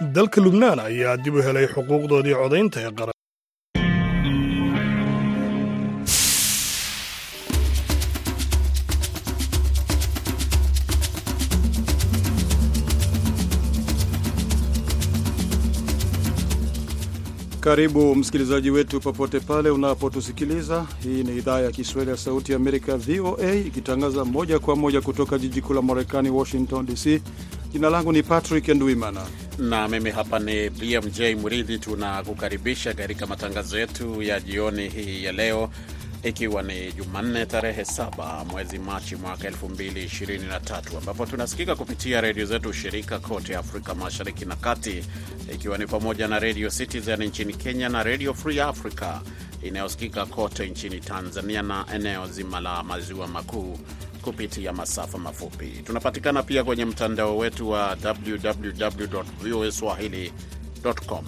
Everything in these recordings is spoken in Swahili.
dalka lubnaan ayaa dib u helay xuquuqdoodii codaynta ee qaran Karibu msikilizaji wetu popote pale unapotusikiliza. Hii ni idhaa ya Kiswahili ya Sauti ya Amerika, VOA, ikitangaza moja kwa moja kutoka jiji kuu la Marekani, Washington DC. Jina langu ni Patrick Ndwimana na mimi hapa ni BMJ Muridhi. Tunakukaribisha katika matangazo yetu ya jioni hii ya leo, ikiwa ni Jumanne tarehe 7 mwezi Machi mwaka 2023 ambapo tunasikika kupitia redio zetu shirika kote Afrika Mashariki na Kati, ikiwa ni pamoja na Radio Citizen nchini Kenya na Radio Free Africa inayosikika kote nchini Tanzania na eneo zima la maziwa makuu kupitia masafa mafupi. Tunapatikana pia kwenye mtandao wetu wa www voa swahili.com.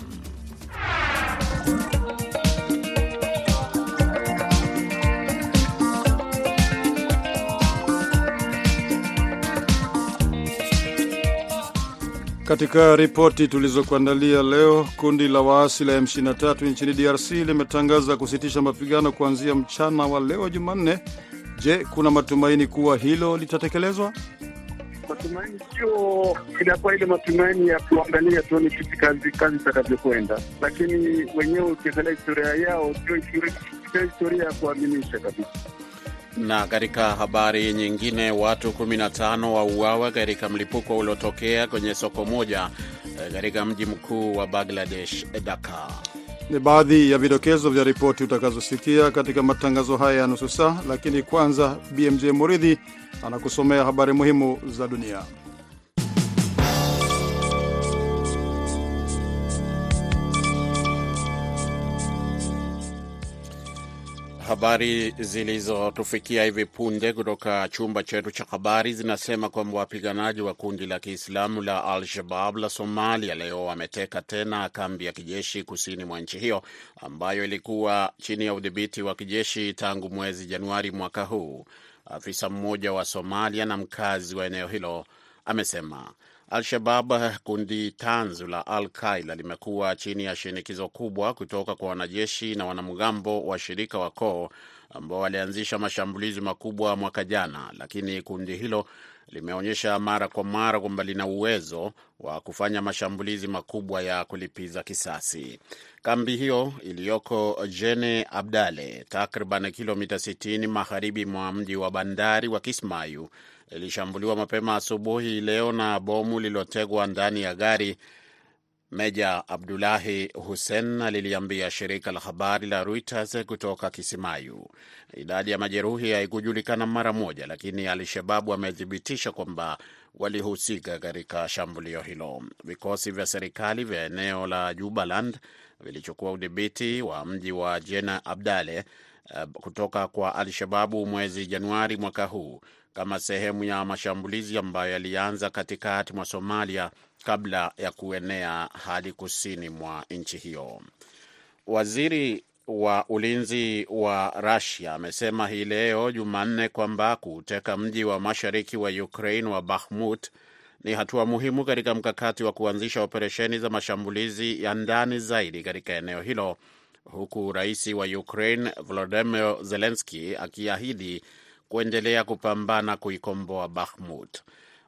Katika ripoti tulizokuandalia leo, kundi la waasi la M23 nchini DRC limetangaza kusitisha mapigano kuanzia mchana wa leo Jumanne. Je, kuna matumaini kuwa hilo litatekelezwa? Matumaini sio, inakuwa ile matumaini ya kuangalia tuone kipi kazi kazi itakavyokwenda, lakini wenyewe ukiangalia historia yao sio historia ya kuaminisha kabisa. Na katika habari nyingine, watu 15 wauawa katika mlipuko uliotokea kwenye soko moja katika mji mkuu wa Bangladesh, Dhaka. Ni baadhi ya vidokezo vya ripoti utakazosikia katika matangazo haya ya nusu saa, lakini kwanza BMJ Muridhi anakusomea habari muhimu za dunia. Habari zilizotufikia hivi punde kutoka chumba chetu cha habari zinasema kwamba wapiganaji wa kundi la Kiislamu la Al-Shabab la Somalia leo wameteka tena kambi ya kijeshi kusini mwa nchi hiyo ambayo ilikuwa chini ya udhibiti wa kijeshi tangu mwezi Januari mwaka huu. Afisa mmoja wa Somalia na mkazi wa eneo hilo amesema Al-Shabab, kundi tanzu la Al Qaida, limekuwa chini ya shinikizo kubwa kutoka kwa wanajeshi na wanamgambo washirika wa koo ambao walianzisha mashambulizi makubwa mwaka jana, lakini kundi hilo limeonyesha mara kwa mara kwamba lina uwezo wa kufanya mashambulizi makubwa ya kulipiza kisasi. Kambi hiyo iliyoko Jene Abdale, takriban kilomita 60 magharibi mwa mji wa bandari wa Kismayu ilishambuliwa mapema asubuhi leo na bomu lililotegwa ndani ya gari. Meja Abdulahi Hussein aliliambia shirika la habari la Reuters kutoka Kisimayu. Idadi ya majeruhi haikujulikana mara moja, lakini Al-Shababu amethibitisha kwamba walihusika katika shambulio hilo. Vikosi vya serikali vya eneo la Jubaland vilichukua udhibiti wa mji wa Jena Abdale kutoka kwa Al-Shababu mwezi Januari mwaka huu kama sehemu ya mashambulizi ambayo yalianza katikati mwa Somalia kabla ya kuenea hadi kusini mwa nchi hiyo. Waziri wa ulinzi wa Rusia amesema hii leo Jumanne kwamba kuteka mji wa mashariki wa Ukraine wa Bakhmut ni hatua muhimu katika mkakati wa kuanzisha operesheni za mashambulizi ya ndani zaidi katika eneo hilo, huku rais wa Ukraine Volodymyr Zelensky akiahidi kuendelea kupambana kuikomboa Bakhmut.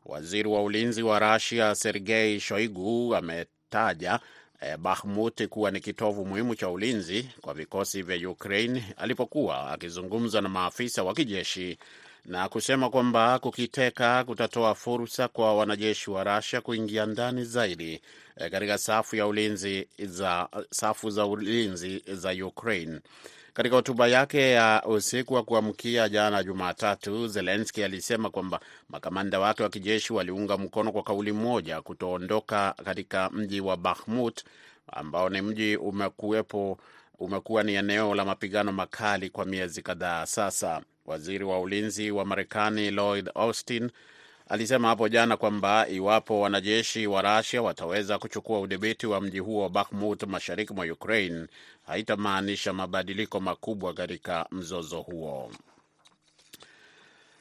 Waziri wa ulinzi wa Rusia Sergei Shoigu ametaja eh, Bahmut kuwa ni kitovu muhimu cha ulinzi kwa vikosi vya Ukraine alipokuwa akizungumza na maafisa wa kijeshi na kusema kwamba kukiteka kutatoa fursa kwa wanajeshi wa Rusia kuingia ndani zaidi eh, katika safu ya ulinzi za safu za ulinzi za Ukraine. Katika hotuba yake ya usiku wa kuamkia jana Jumatatu, Zelenski alisema kwamba makamanda wake wa kijeshi waliunga mkono kwa kauli moja kutoondoka katika mji wa Bakhmut ambao ni mji umekuwepo umekuwa ni eneo la mapigano makali kwa miezi kadhaa sasa. Waziri wa ulinzi wa Marekani Lloyd Austin alisema hapo jana kwamba iwapo wanajeshi wa Russia wataweza kuchukua udhibiti wa mji huo wa Bakhmut mashariki mwa Ukraine, haitamaanisha mabadiliko makubwa katika mzozo huo.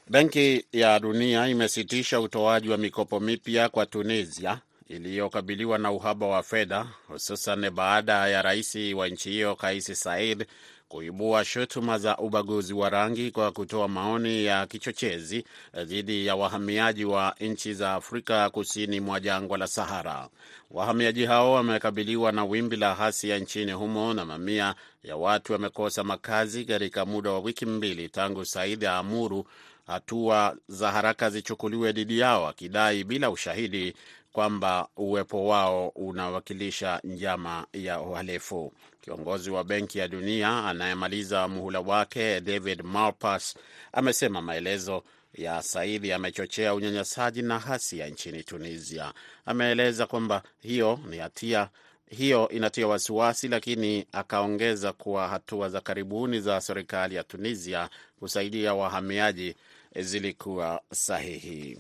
Benki ya Dunia imesitisha utoaji wa mikopo mipya kwa Tunisia iliyokabiliwa na uhaba wa fedha, hususan baada ya rais wa nchi hiyo Kais Saied kuibua shutuma za ubaguzi wa rangi kwa kutoa maoni ya kichochezi dhidi ya wahamiaji wa nchi za Afrika kusini mwa jangwa la Sahara. Wahamiaji hao wamekabiliwa na wimbi la hasia nchini humo na mamia ya watu wamekosa makazi katika muda wa wiki mbili tangu Said aamuru hatua za haraka zichukuliwe dhidi yao, akidai bila ushahidi kwamba uwepo wao unawakilisha njama ya uhalifu. Kiongozi wa Benki ya Dunia anayemaliza muhula wake David Malpass amesema maelezo ya Saidi yamechochea unyanyasaji na hasia nchini Tunisia. Ameeleza kwamba hiyo ni hatia hiyo inatia wasiwasi, lakini akaongeza kuwa hatua za karibuni za serikali ya Tunisia kusaidia wahamiaji zilikuwa sahihi.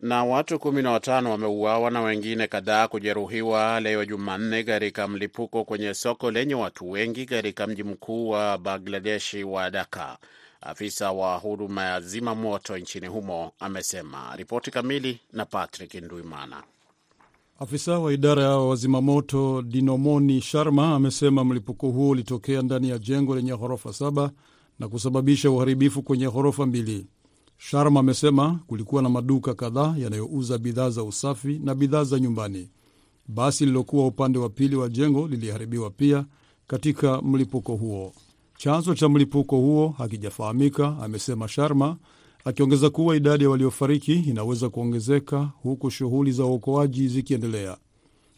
Na watu kumi na watano wameuawa na wengine kadhaa kujeruhiwa leo Jumanne katika mlipuko kwenye soko lenye watu wengi katika mji mkuu wa Bangladeshi wa Dhaka. Afisa wa huduma ya zima moto nchini humo amesema. Ripoti kamili na Patrick Nduimana. Afisa wa idara ya wazimamoto Dinomoni Sharma amesema mlipuko huo ulitokea ndani ya jengo lenye ghorofa saba na kusababisha uharibifu kwenye ghorofa mbili. Sharma amesema kulikuwa na maduka kadhaa yanayouza bidhaa za usafi na bidhaa za nyumbani. Basi lililokuwa upande wa pili wa jengo liliharibiwa pia katika mlipuko huo. Chanzo cha mlipuko huo hakijafahamika, amesema Sharma, akiongeza kuwa idadi ya waliofariki inaweza kuongezeka huku shughuli za uokoaji zikiendelea.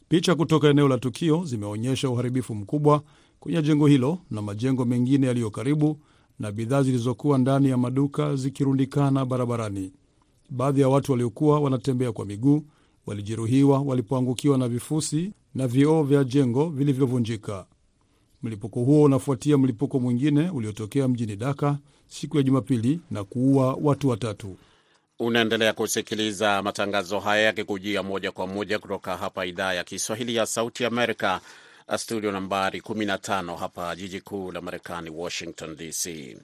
Picha kutoka eneo la tukio zimeonyesha uharibifu mkubwa kwenye jengo hilo na majengo mengine yaliyo karibu na bidhaa zilizokuwa ndani ya maduka zikirundikana barabarani. Baadhi ya watu waliokuwa wanatembea kwa miguu walijeruhiwa walipoangukiwa na vifusi na vioo vya jengo vilivyovunjika. Mlipuko huo unafuatia mlipuko mwingine uliotokea mjini Daka siku ya Jumapili na kuua watu watatu. Unaendelea kusikiliza matangazo haya yakikujia moja kwa moja kutoka hapa idhaa ya Kiswahili ya Sauti Amerika, studio nambari 15 hapa jiji kuu la Marekani, Washington DC.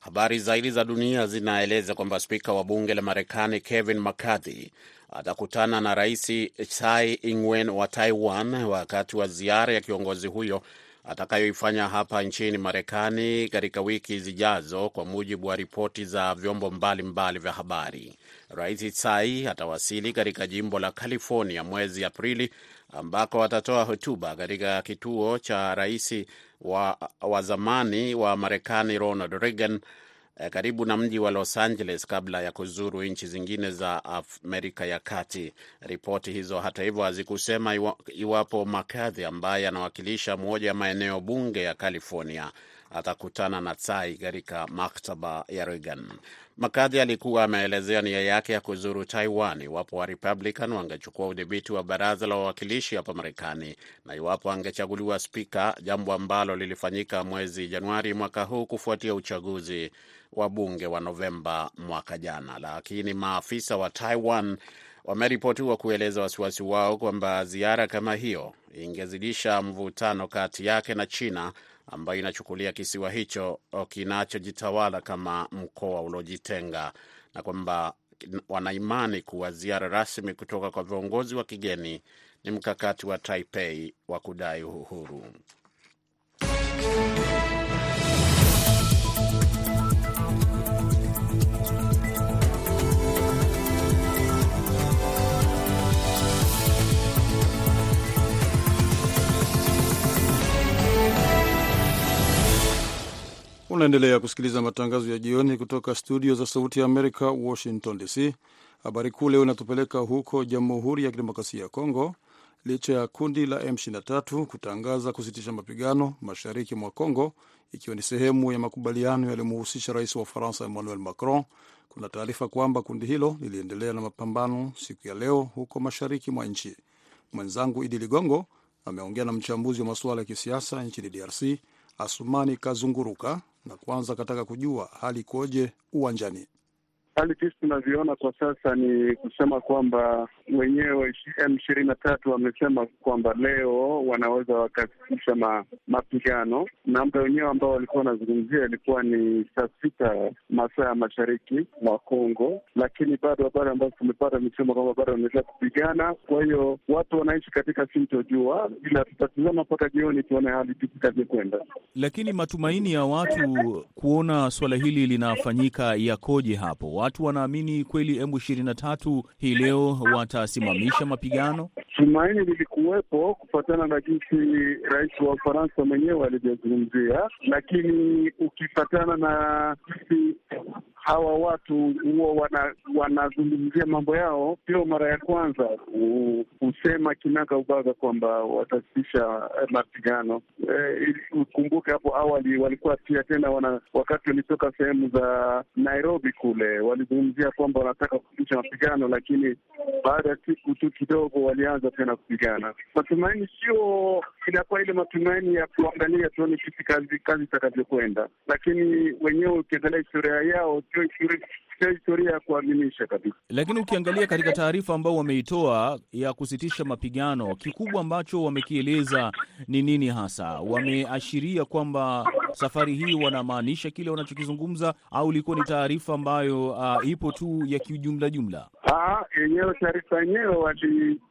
Habari zaidi za dunia zinaeleza kwamba spika wa bunge la Marekani Kevin McCarthy atakutana na rais Tsai Ing-wen wa Taiwan wakati wa ziara ya kiongozi huyo atakayoifanya hapa nchini Marekani katika wiki zijazo, kwa mujibu wa ripoti za vyombo mbalimbali vya habari. Rais Tsai atawasili katika jimbo la California mwezi Aprili, ambako atatoa hotuba katika kituo cha rais wa, wa zamani wa Marekani Ronald Reagan karibu na mji wa Los Angeles kabla ya kuzuru nchi zingine za Amerika ya Kati. Ripoti hizo hata hivyo hazikusema iwa, iwapo McCarthy ambaye anawakilisha moja ya maeneo bunge ya California atakutana na Tsai katika maktaba ya Reagan. McCarthy alikuwa ameelezea nia yake ya kuzuru Taiwan iwapo wa Republican wangechukua udhibiti wa baraza la wawakilishi hapa Marekani na iwapo angechaguliwa spika, jambo ambalo lilifanyika mwezi Januari mwaka huu kufuatia uchaguzi wa bunge wa Novemba mwaka jana. Lakini maafisa wa Taiwan wameripotiwa kueleza wasiwasi wao kwamba ziara kama hiyo ingezidisha mvutano kati yake na China ambayo inachukulia kisiwa hicho kinachojitawala kama mkoa uliojitenga na kwamba wanaimani kuwa ziara rasmi kutoka kwa viongozi wa kigeni ni mkakati wa Taipei wa kudai uhuru. Unaendelea kusikiliza matangazo ya jioni kutoka studio za Sauti ya Amerika, Washington DC. Habari kuu leo inatupeleka huko Jamhuri ya Kidemokrasia ya Kongo. Licha ya kundi la M23 kutangaza kusitisha mapigano mashariki mwa Kongo, ikiwa ni sehemu ya makubaliano yaliyomhusisha rais wa Ufaransa Emmanuel Macron, kuna taarifa kwamba kundi hilo liliendelea na mapambano siku ya leo huko mashariki mwa nchi. Mwenzangu Idi Ligongo ameongea na mchambuzi wa masuala ya kisiasa nchini DRC Asumani Kazunguruka na kwanza akataka kujua hali ikoje uwanjani. Hali jinsi tunavyoona kwa sasa ni kusema kwamba wenyewe M ishirini na tatu wamesema kwamba leo wanaweza wakasitisha ma, mapigano na muda wenyewe ambao walikuwa wanazungumzia ilikuwa ni saa sita masaa ya mashariki mwa Kongo, lakini bado habari ambazo tumepata imesema kwamba bado wanaendelea kupigana. Kwa hiyo watu wanaishi katika sintojua, ila tutatizama mpaka jioni tuone hali itakavyokwenda. Lakini matumaini ya watu kuona suala hili linafanyika yakoje hapo? Watu wanaamini kweli M ishirini na tatu hii leo watasimamisha mapigano? Tumaini lilikuwepo kufuatana na jinsi rais wa Ufaransa mwenyewe alivyozungumzia, lakini ukifatana na jinsi hawa watu huwa wana, wanazungumzia mambo yao, sio mara ya kwanza husema kinaga ubaga kwamba watasitisha mapigano. Ukumbuke e, hapo awali walikuwa pia tena wana, wakati walitoka sehemu za Nairobi kule walizungumzia kwamba wanataka kusitisha mapigano, lakini baada ya siku tu kidogo walianza tena kupigana. Matumaini sio inakuwa ile matumaini ya kuangalia tuone kipi kazi itakavyokwenda, lakini wenyewe ukiangalia historia yao historia ya kuaminisha kabisa. Lakini ukiangalia katika taarifa ambao wameitoa ya kusitisha mapigano, kikubwa ambacho wamekieleza ni nini hasa? Wameashiria kwamba safari hii wanamaanisha kile wanachokizungumza, au ilikuwa ni taarifa ambayo uh, ipo tu ya kiujumla jumla? Yenyewe taarifa yenyewe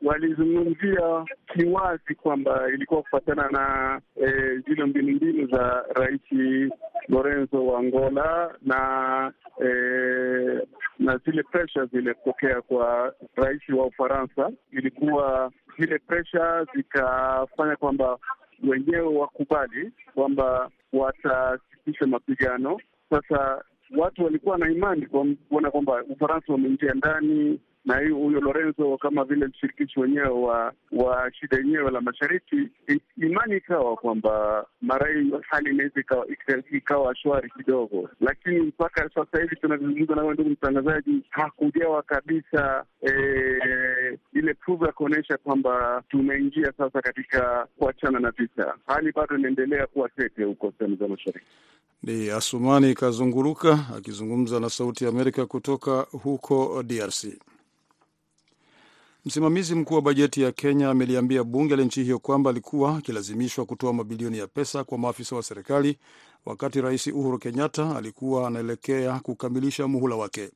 walizungumzia wali kiwazi kwamba ilikuwa kufuatana na zile eh, mbinu mbinu za Rais Lorenzo wa Angola na eh, na zile presha zilipokea kwa rais wa Ufaransa, ilikuwa zile presha zikafanya kwamba wenyewe wakubali kwamba watasitisha mapigano. Sasa watu walikuwa na imani kuona kwamba Ufaransa wameingia ndani na hiyo huyo Lorenzo kama vile mshirikishi wenyewe wa wa shida yenyewe la mashariki, imani ikawa kwamba mara hii hali inaweza ikawa shwari kidogo, lakini mpaka sasa hivi tunavyozungumza nawe, ndugu mtangazaji, hakujawa kabisa e, ile pruvu ya kuonyesha kwamba tumeingia sasa katika kuachana na vita. Hali bado inaendelea kuwa tete huko sehemu za mashariki. Ni Asumani Kazunguruka akizungumza na Sauti ya Amerika kutoka huko DRC. Msimamizi mkuu wa bajeti ya Kenya ameliambia bunge la nchi hiyo kwamba alikuwa akilazimishwa kutoa mabilioni ya pesa kwa maafisa wa serikali wakati Rais Uhuru Kenyatta alikuwa anaelekea kukamilisha muhula wake.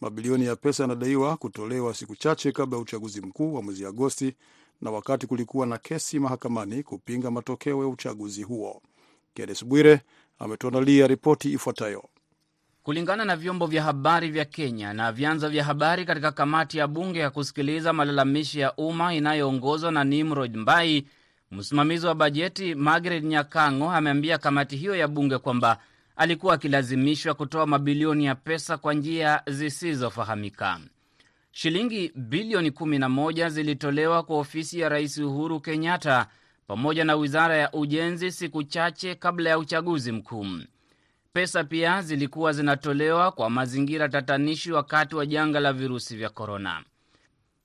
Mabilioni ya pesa yanadaiwa kutolewa siku chache kabla ya uchaguzi mkuu wa mwezi Agosti na wakati kulikuwa na kesi mahakamani kupinga matokeo ya uchaguzi huo. Kennes Bwire ametuandalia ripoti ifuatayo. Kulingana na vyombo vya habari vya Kenya na vyanzo vya habari katika kamati ya bunge ya kusikiliza malalamishi ya umma inayoongozwa na Nimrod Mbai, msimamizi wa bajeti Margaret Nyakango ameambia kamati hiyo ya bunge kwamba alikuwa akilazimishwa kutoa mabilioni ya pesa kwa njia zisizofahamika. Shilingi bilioni 11 zilitolewa kwa ofisi ya Rais Uhuru Kenyatta pamoja na wizara ya ujenzi siku chache kabla ya uchaguzi mkuu. Pesa pia zilikuwa zinatolewa kwa mazingira tatanishi wakati wa janga la virusi vya korona.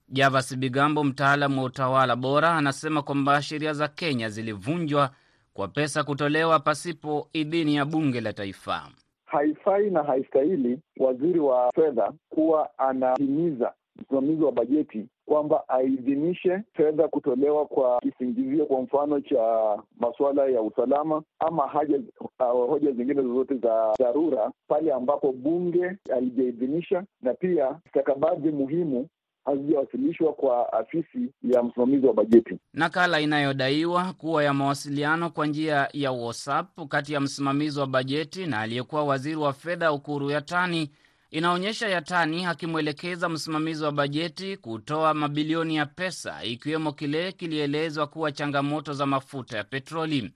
Javas Bigambo, mtaalamu wa utawala bora, anasema kwamba sheria za Kenya zilivunjwa kwa pesa kutolewa pasipo idhini ya bunge la taifa. Haifai na haistahili waziri wa fedha kuwa anahimiza msimamizi wa bajeti kwamba aidhinishe fedha kutolewa kwa kisingizio, kwa mfano cha masuala ya usalama ama haja uh, hoja zingine zozote za dharura pale ambapo bunge halijaidhinisha, na pia stakabadhi muhimu hazijawasilishwa kwa afisi ya msimamizi wa bajeti. Nakala inayodaiwa kuwa ya mawasiliano kwa njia ya WhatsApp kati ya msimamizi wa bajeti na aliyekuwa waziri wa fedha Ukuru Yatani inaonyesha Yatani akimwelekeza msimamizi wa bajeti kutoa mabilioni ya pesa ikiwemo kile kilielezwa kuwa changamoto za mafuta ya petroli.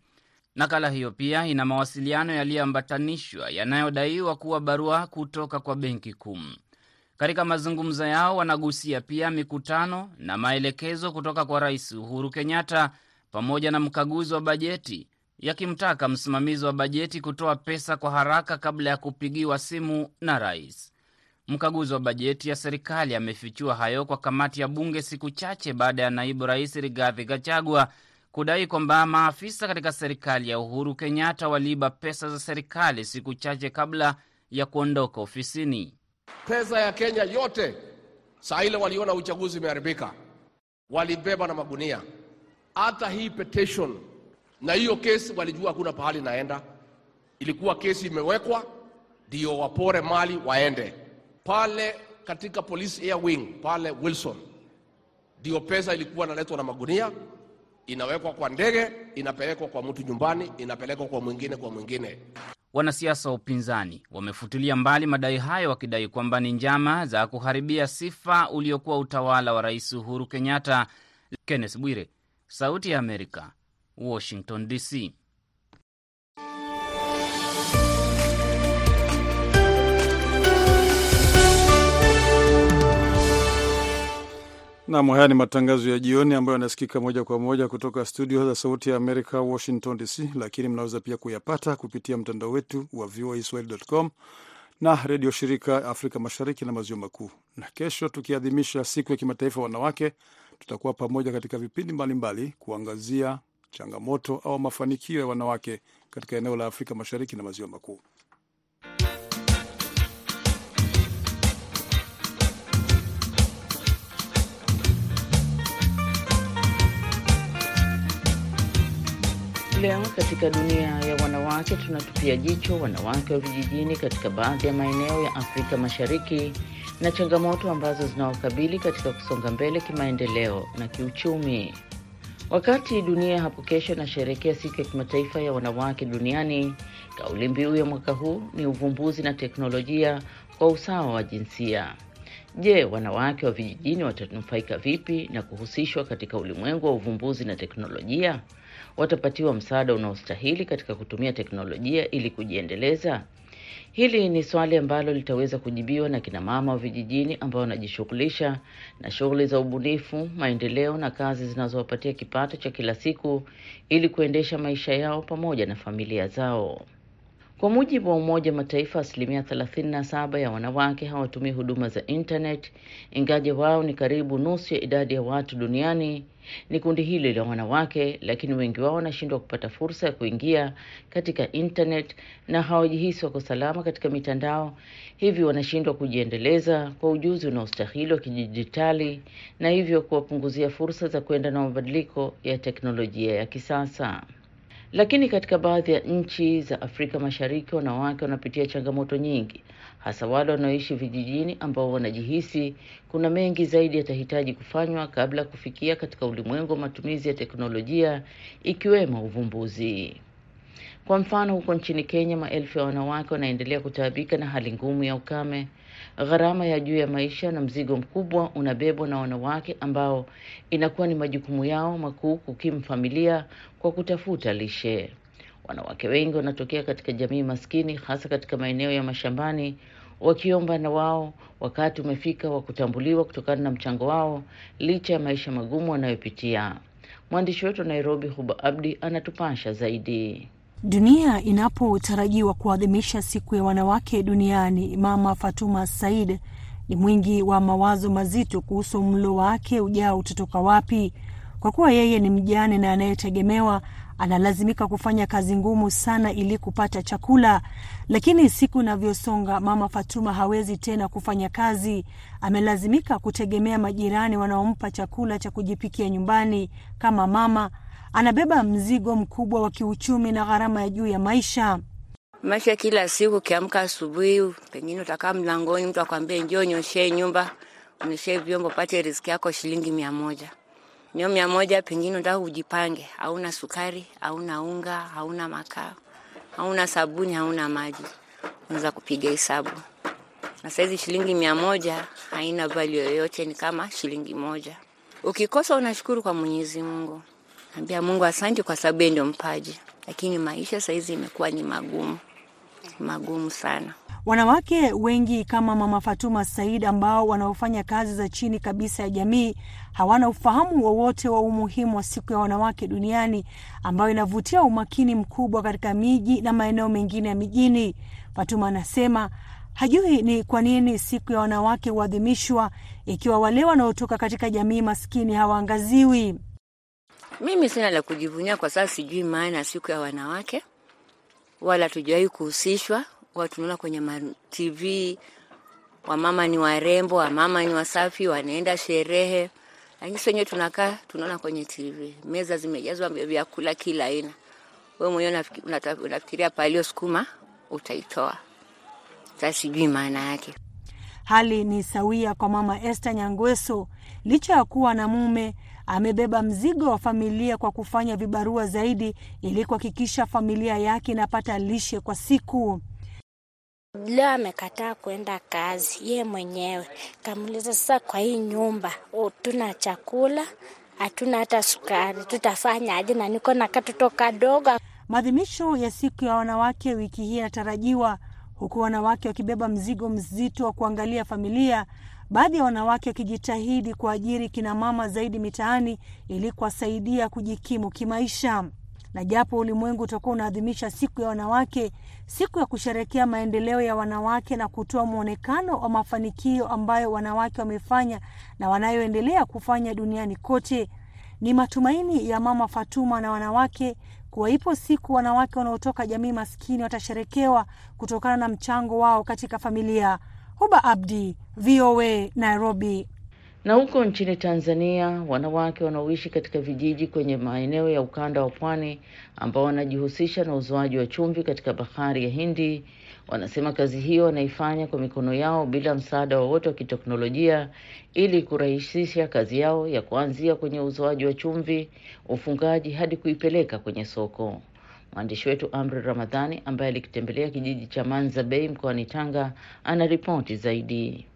Nakala hiyo pia ina mawasiliano yaliyoambatanishwa yanayodaiwa kuwa barua kutoka kwa benki kuu. Katika mazungumzo yao wanagusia pia mikutano na maelekezo kutoka kwa Rais Uhuru Kenyatta pamoja na mkaguzi wa bajeti yakimtaka msimamizi wa bajeti kutoa pesa kwa haraka kabla ya kupigiwa simu na rais. Mkaguzi wa bajeti ya serikali amefichua hayo kwa kamati ya bunge siku chache baada ya naibu rais Rigathi Gachagua kudai kwamba maafisa katika serikali ya Uhuru Kenyatta waliiba pesa za serikali siku chache kabla ya kuondoka ofisini. Pesa ya Kenya yote saa ile waliona uchaguzi umeharibika, walibeba na magunia. Hata hii petition na hiyo kesi walijua hakuna pahali naenda, ilikuwa kesi imewekwa ndio wapore mali waende pale katika police air wing pale Wilson, ndio pesa ilikuwa inaletwa na magunia, inawekwa kwa ndege, inapelekwa kwa mtu nyumbani, inapelekwa kwa mwingine, kwa mwingine. Wanasiasa wa upinzani wamefutilia mbali madai hayo, wakidai kwamba ni njama za kuharibia sifa uliokuwa utawala wa Rais Uhuru Kenyatta. Kenneth Bwire, Sauti ya Amerika, Washington DC. Nam, haya ni matangazo ya jioni ambayo yanasikika moja kwa moja kutoka studio za Sauti ya Amerika, Washington DC, lakini mnaweza pia kuyapata kupitia mtandao wetu wa voaswahili.com na redio shirika Afrika Mashariki na Maziwa Makuu. Na kesho tukiadhimisha siku ya kimataifa wanawake, tutakuwa pamoja katika vipindi mbalimbali kuangazia changamoto au mafanikio ya wanawake katika eneo la Afrika Mashariki na Maziwa Makuu. Leo katika dunia ya wanawake tunatupia jicho wanawake wa vijijini katika baadhi ya maeneo ya Afrika Mashariki na changamoto ambazo zinawakabili katika kusonga mbele kimaendeleo na kiuchumi. Wakati dunia hapo kesho inasherehekea siku ya kimataifa ya wanawake duniani, kauli mbiu ya mwaka huu ni uvumbuzi na teknolojia kwa usawa wa jinsia. Je, wanawake wa vijijini watanufaika vipi na kuhusishwa katika ulimwengu wa uvumbuzi na teknolojia? Watapatiwa msaada unaostahili katika kutumia teknolojia ili kujiendeleza? Hili ni swali ambalo litaweza kujibiwa na kina mama wa vijijini ambao wanajishughulisha na shughuli za ubunifu, maendeleo na kazi zinazowapatia kipato cha kila siku ili kuendesha maisha yao pamoja na familia zao. Kwa mujibu wa Umoja Mataifa, asilimia 37 ya wanawake hawatumii huduma za internet, ingaje wao ni karibu nusu ya idadi ya watu duniani. Ni kundi hili la wanawake, lakini wengi wao wanashindwa kupata fursa ya kuingia katika internet na hawajihisi wako salama katika mitandao, hivyo wanashindwa kujiendeleza kwa ujuzi unaostahili wa kidijitali, na hivyo kuwapunguzia fursa za kuenda na mabadiliko ya teknolojia ya kisasa. Lakini katika baadhi ya nchi za Afrika Mashariki wanawake wanapitia changamoto nyingi, hasa wale wanaoishi vijijini ambao wanajihisi kuna mengi zaidi yatahitaji kufanywa kabla ya kufikia katika ulimwengu wa matumizi ya teknolojia ikiwemo uvumbuzi. Kwa mfano, huko nchini Kenya, maelfu ya wanawake wanaendelea kutaabika na hali ngumu ya ukame, gharama ya juu ya maisha na mzigo mkubwa unabebwa na wanawake ambao inakuwa ni majukumu yao makuu kukimu familia kwa kutafuta lishe. Wanawake wengi wanatokea katika jamii maskini, hasa katika maeneo ya mashambani, wakiomba na wao wakati umefika wa kutambuliwa kutokana na mchango wao licha ya maisha magumu wanayopitia. Mwandishi wetu wa Nairobi, Huba Abdi, anatupasha zaidi. Dunia inapotarajiwa kuadhimisha siku ya wanawake duniani, Mama Fatuma Said ni mwingi wa mawazo mazito kuhusu mlo wake ujao utatoka wapi. Kwa kuwa yeye ni mjane na anayetegemewa, analazimika kufanya kazi ngumu sana ili kupata chakula. Lakini siku inavyosonga, Mama Fatuma hawezi tena kufanya kazi. Amelazimika kutegemea majirani wanaompa chakula cha kujipikia nyumbani. Kama mama anabeba mzigo mkubwa wa kiuchumi na gharama ya juu ya maisha. Maisha kila siku, ukiamka asubuhi, pengine utakaa mlangoni, mtu akwambie njoo nyoshee nyumba, unyoshee vyombo, pate riziki yako shilingi mia moja. Nio mia moja, pengine unataka ujipange, hauna sukari, hauna unga, hauna makaa, hauna sabuni, hauna maji, unaweza kupiga hesabu. Na saizi shilingi mia moja haina value yoyote, ni kama shilingi moja. Ukikosa unashukuru kwa Mwenyezi Mungu, ambia Mungu asante kwa sababu ndio mpaji, lakini maisha saizi imekuwa ni magumu magumu sana. Wanawake wengi kama Mama Fatuma Said ambao wanaofanya kazi za chini kabisa ya jamii hawana ufahamu wowote wa umuhimu wa siku ya wanawake duniani ambayo inavutia umakini mkubwa katika miji na maeneo mengine ya mijini. Fatuma anasema hajui ni kwa nini siku ya wanawake huadhimishwa ikiwa wale wanaotoka katika jamii maskini hawaangaziwi. Mimi sina la kujivunia kwa sababu sijui maana ya siku ya wanawake, wala tujawahi kuhusishwa, wala tunaona kwenye TV wamama ni warembo, wamama ni wasafi, wanaenda sherehe, lakini wenyewe tunakaa tunaona kwenye TV, meza zimejazwa vyakula kila aina. Wewe mwenyewe unafikiria palio sukuma utaitoa, sasa sijui maana yake. Hali ni sawia kwa mama Esther Nyangweso. Licha ya kuwa na mume, amebeba mzigo wa familia kwa kufanya vibarua zaidi ili kuhakikisha familia yake inapata lishe kwa siku. Leo amekataa kwenda kazi ye mwenyewe, kamuliza sasa, kwa hii nyumba tuna chakula hatuna hata sukari, tutafanya aje? na niko na katoto kadogo. Maadhimisho ya siku ya wanawake wiki hii yanatarajiwa huku wanawake wakibeba mzigo mzito wa kuangalia familia, baadhi ya wanawake wakijitahidi kuajiri kina mama zaidi mitaani ili kuwasaidia kujikimu kimaisha. Na japo ulimwengu utakuwa unaadhimisha siku ya wanawake, siku ya kusherekea maendeleo ya wanawake na kutoa mwonekano wa mafanikio ambayo wanawake wamefanya na wanayoendelea kufanya duniani kote, ni matumaini ya Mama Fatuma na wanawake kuwa ipo siku wanawake wanaotoka jamii maskini watasherekewa kutokana na mchango wao katika familia. Huba Abdi, VOA, Nairobi. Na huko nchini Tanzania, wanawake wanaoishi katika vijiji kwenye maeneo ya ukanda wa pwani ambao wanajihusisha na uzoaji wa chumvi katika bahari ya Hindi wanasema kazi hiyo wanaifanya kwa mikono yao bila msaada wowote wa kiteknolojia ili kurahisisha kazi yao ya kuanzia kwenye uzoaji wa chumvi, ufungaji hadi kuipeleka kwenye soko. Mwandishi wetu Amri Ramadhani ambaye alikitembelea kijiji cha Manza Bay mkoani Tanga ana ripoti zaidi.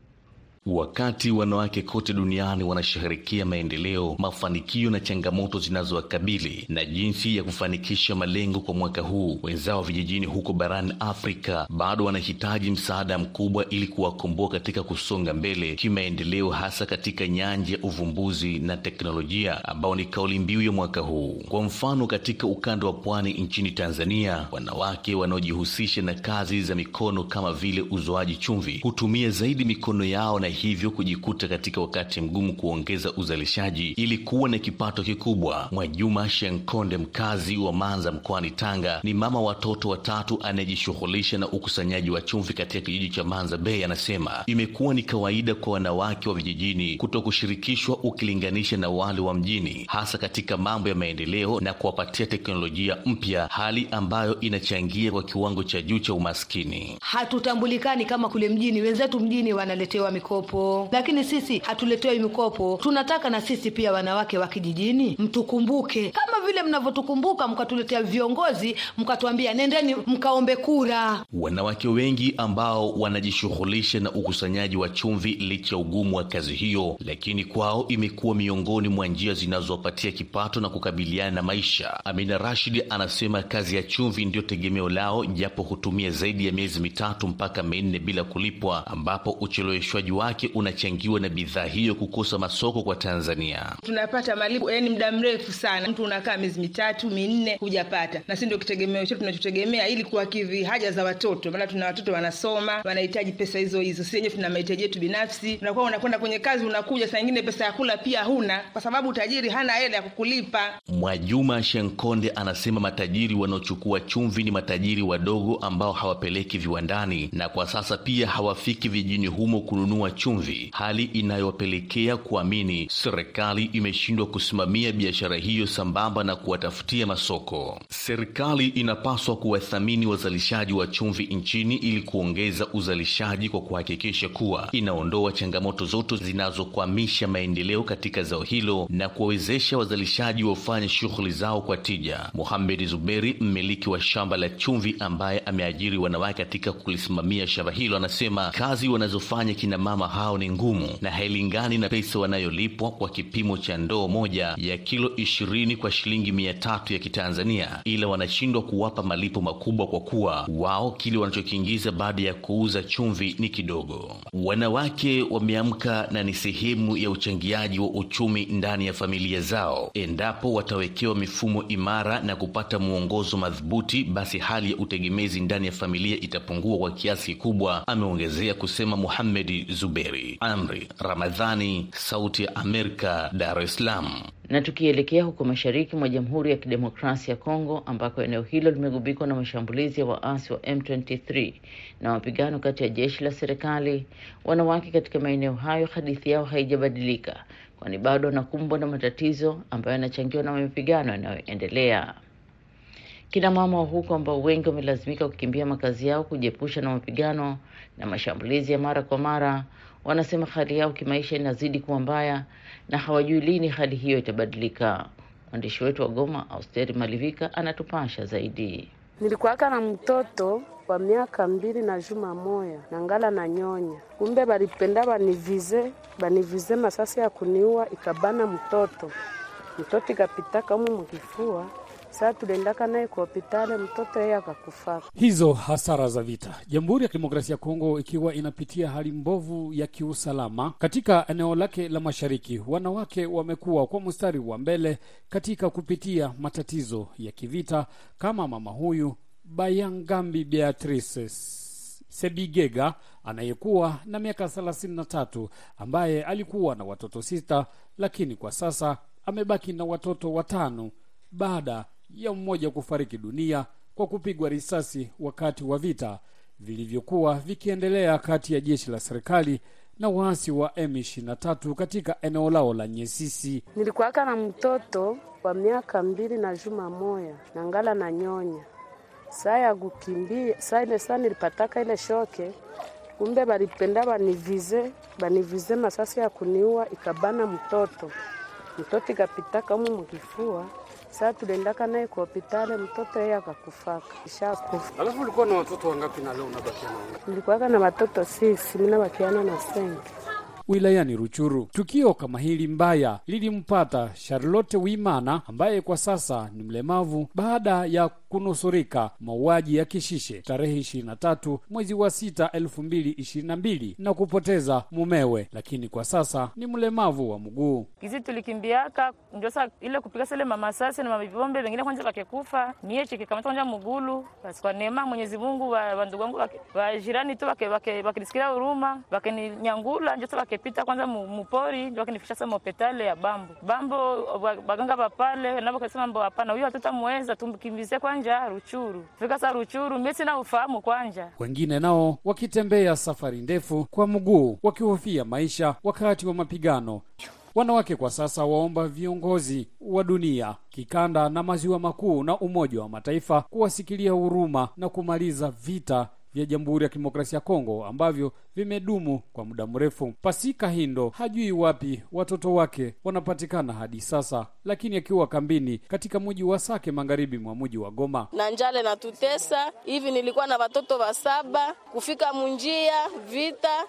Wakati wanawake kote duniani wanasherehekea maendeleo, mafanikio na changamoto zinazowakabili na jinsi ya kufanikisha malengo kwa mwaka huu, wenzao vijijini huko barani Afrika bado wanahitaji msaada mkubwa ili kuwakomboa katika kusonga mbele kimaendeleo, hasa katika nyanja ya uvumbuzi na teknolojia, ambao ni kauli mbiu ya mwaka huu. Kwa mfano, katika ukanda wa pwani nchini Tanzania, wanawake wanaojihusisha na kazi za mikono kama vile uzoaji chumvi hutumia zaidi mikono yao na hivyo kujikuta katika wakati mgumu kuongeza uzalishaji ili kuwa na kipato kikubwa. Mwajuma Shenkonde, mkazi wa Manza mkoani Tanga, ni mama watoto watatu anayejishughulisha na ukusanyaji wa chumvi katika kijiji cha Manza Bay, anasema imekuwa ni kawaida kwa wanawake wa vijijini kuto kushirikishwa ukilinganisha na wale wa mjini, hasa katika mambo ya maendeleo na kuwapatia teknolojia mpya, hali ambayo inachangia kwa kiwango cha juu cha umaskini. Hatutambulikani kama kule mjini. Wenzetu mjini wanaletewa mikopo lakini sisi hatuletewi mikopo. Tunataka na sisi pia wanawake wa kijijini mtukumbuke kama vile mnavyotukumbuka, mkatuletea viongozi, mkatuambia nendeni mkaombe kura. Wanawake wengi ambao wanajishughulisha na ukusanyaji wa chumvi, licha ugumu wa kazi hiyo, lakini kwao imekuwa miongoni mwa njia zinazowapatia kipato na kukabiliana na maisha. Amina Rashid anasema kazi ya chumvi ndiyo tegemeo lao, japo hutumia zaidi ya miezi mitatu mpaka minne bila kulipwa, ambapo ucheleweshwaji wake unachangiwa na bidhaa hiyo kukosa masoko kwa Tanzania. Tunapata malipo yani muda mrefu sana, mtu unakaa miezi mitatu minne hujapata, na si ndio kitegemeo chetu tunachotegemea ili kuwakidhi haja za watoto, maana tuna watoto wanasoma, wanahitaji pesa hizo hizo. Sisi wenyewe tuna mahitaji yetu binafsi. Unakuwa unakwenda kwenye kazi, unakuja saa nyingine pesa ya kula pia huna, kwa sababu tajiri hana hela ya kukulipa. Mwajuma Shenkonde anasema matajiri wanaochukua chumvi ni matajiri wadogo ambao hawapeleki viwandani, na kwa sasa pia hawafiki vijijini humo kununua chumvi, hali inayopelekea kuamini serikali imeshindwa kusimamia biashara hiyo sambamba na kuwatafutia masoko. Serikali inapaswa kuwathamini wazalishaji wa chumvi nchini ili kuongeza uzalishaji kwa kuhakikisha kuwa inaondoa changamoto zote zinazokwamisha maendeleo katika zao hilo na kuwawezesha wazalishaji wafanye shughuli zao kwa tija. Mohamed Zuberi, mmiliki wa shamba la chumvi ambaye ameajiri wanawake katika kulisimamia shamba hilo, anasema kazi wanazofanya kina mama hao ni ngumu na hailingani na pesa wanayolipwa kwa kipimo cha ndoo moja ya kilo ishirini kwa shilingi mia tatu ya Kitanzania, ila wanashindwa kuwapa malipo makubwa kwa kuwa wao kile wanachokiingiza baada ya kuuza chumvi ni kidogo. Wanawake wameamka na ni sehemu ya uchangiaji wa uchumi ndani ya familia zao. Endapo watawekewa mifumo imara na kupata mwongozo madhubuti, basi hali ya utegemezi ndani ya familia itapungua kwa kiasi kikubwa, ameongezea kusema Muhammad Zube. Heri. Amri Ramadhani, Sauti ya Amerika, Dar es Salaam. Na tukielekea huko mashariki mwa Jamhuri ya Kidemokrasia ya Kongo ambako eneo hilo limegubikwa na mashambulizi ya waasi wa M23 na mapigano kati ya jeshi la serikali, wanawake katika maeneo hayo, hadithi yao haijabadilika, kwani bado wanakumbwa na matatizo ambayo yanachangiwa na mapigano yanayoendelea. Kina mama wa huko ambao wengi wamelazimika kukimbia makazi yao kujiepusha na mapigano na mashambulizi ya mara kwa mara, wanasema hali yao kimaisha inazidi kuwa mbaya na hawajui lini hali hiyo itabadilika. Mwandishi wetu wa Goma, Austeri Malivika, anatupasha zaidi. Nilikuwaka na mtoto wa miaka mbili na juma moya na ngala na nyonya, kumbe balipenda banivize banivize masasi ya kuniua, ikabana mtoto mtoto ikapitaka umu mukifua Saa tuliendaka naye kwa hospitali, mtoto yeye akakufa. Hizo hasara za vita. Jamhuri ya Kidemokrasia ya Kongo ikiwa inapitia hali mbovu ya kiusalama katika eneo lake la mashariki, wanawake wamekuwa kwa mstari wa mbele katika kupitia matatizo ya kivita, kama mama huyu Bayangambi Beatrice Sebigega anayekuwa na miaka thelathini na tatu ambaye alikuwa na watoto sita, lakini kwa sasa amebaki na watoto watano baada ya mmoja kufariki dunia kwa kupigwa risasi wakati wa vita vilivyokuwa vikiendelea kati ya jeshi la serikali na waasi wa M23 katika eneo lao la Nyesisi. Nilikuwaka na mtoto wa miaka mbili na juma moya na ngala na nyonya, saa ya kukimbia, saa ile saa nilipataka ile shoke, kumbe balipenda banivize banivize masasi ya kuniua, ikabana mtoto mtoto ikapitaka umu mukifua Saa tuliendaka naye kwa hospitali, mtoto yeye akakufaka, ishakufa. Alafu ulikuwa na watoto wangapi na leo unabakia na wangapi? Nilikuwaka na watoto sisi, mimi nabakiana na sengi wilayani Ruchuru. Tukio kama hili mbaya lilimpata Charlotte Wimana ambaye kwa sasa ni mlemavu baada ya kunusurika. Mauaji ya Kishishe tarehe ishirini na tatu mwezi wa sita elfu mbili ishirini na kupoteza mumewe, lakini kwa sasa ni mlemavu wa mguu. Kizi tulikimbiaka ndio sa ile kupiga sele mamasasi na mavivombe vengine kwanja vakekufa mie chikikamata kwanja mugulu. Basi kwa neema Mwenyezi Mungu wandugu wangu wajirani tu wakinisikilia huruma wakininyangula njosa wakipita kwanza mupori ndio wakinifisha sa mopetale ya Bambo Bambo baganga vapale navo kasema mbo hapana, huyo hatutamweza tumkimbize kwanja Ruchuru. Fika sa Ruchuru mimi sina ufahamu kwanja. Wengine nao wakitembea safari ndefu kwa mguu wakihofia maisha wakati wa mapigano. Wanawake kwa sasa waomba viongozi wa dunia, kikanda na maziwa makuu na Umoja wa Mataifa kuwasikilia huruma na kumaliza vita vya Jamhuri ya Kidemokrasia ya Kongo ambavyo vimedumu kwa muda mrefu. Pasika Hindo hajui wapi watoto wake wanapatikana hadi sasa, lakini akiwa kambini katika mji wa Sake, magharibi mwa mji wa Goma. na njale na tutesa hivi. Nilikuwa na watoto wa saba kufika munjia vita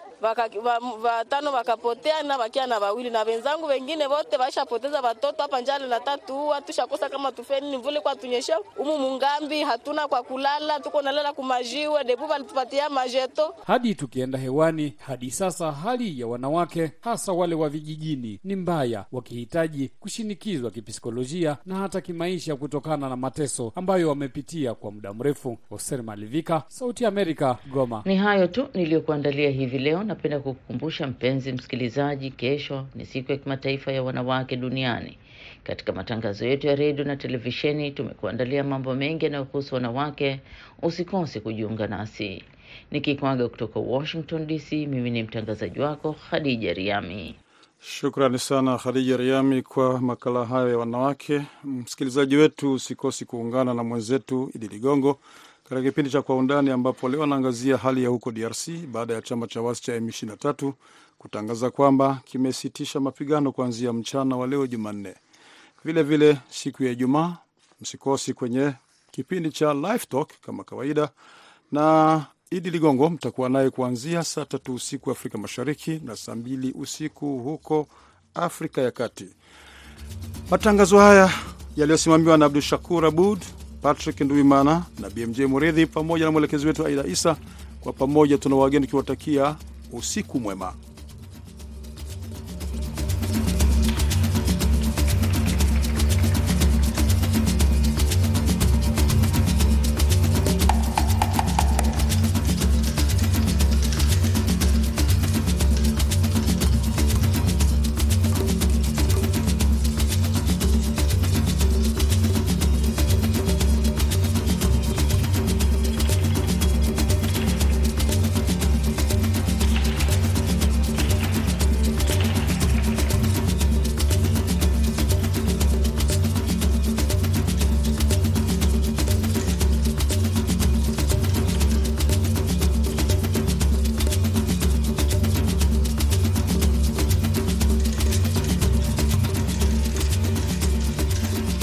watano wa, wakapotea na wakia na wawili na wenzangu wengine wote waishapoteza watoto hapa. Njale na tatu huwa tushakosa kama tufeni mvule kwa tunyesha umu mungambi, hatuna kwa kulala, tuko nalala kumajiwe debu walitupatia majeto hadi tukienda hewani. Hadi sasa hali ya wanawake hasa wale wa vijijini ni mbaya, wakihitaji kushinikizwa kipsikolojia na hata kimaisha kutokana na mateso ambayo wamepitia kwa muda mrefu. Hoser Malivika, Sauti ya Amerika, Goma. Ni hayo tu niliyokuandalia hivi leo. Napenda kukukumbusha mpenzi msikilizaji, kesho ni siku ya kimataifa ya wanawake duniani. Katika matangazo yetu ya redio na televisheni tumekuandalia mambo mengi yanayohusu wanawake. Usikose kujiunga nasi. Nikikwaga kutoka Washington DC, mimi ni mtangazaji wako Khadija Riami. Shukrani sana Khadija Riami kwa makala hayo ya wanawake. Msikilizaji wetu, usikosi kuungana na mwenzetu Idi Ligongo katika kipindi cha Kwa Undani, ambapo leo anaangazia hali ya huko DRC baada ya chama cha wasi cha M23 kutangaza kwamba kimesitisha mapigano kuanzia mchana wa leo Jumanne. Vilevile siku ya Ijumaa msikosi kwenye kipindi cha Live Talk kama kawaida, na Idi Ligongo mtakuwa naye kuanzia saa tatu usiku Afrika Mashariki na saa mbili usiku huko Afrika ya Kati. Matangazo haya yaliyosimamiwa na Abdu Shakur Abud, Patrick Nduimana na BMJ Muridhi pamoja na mwelekezi wetu Aida Isa. Kwa pamoja tuna wageni tukiwatakia usiku mwema.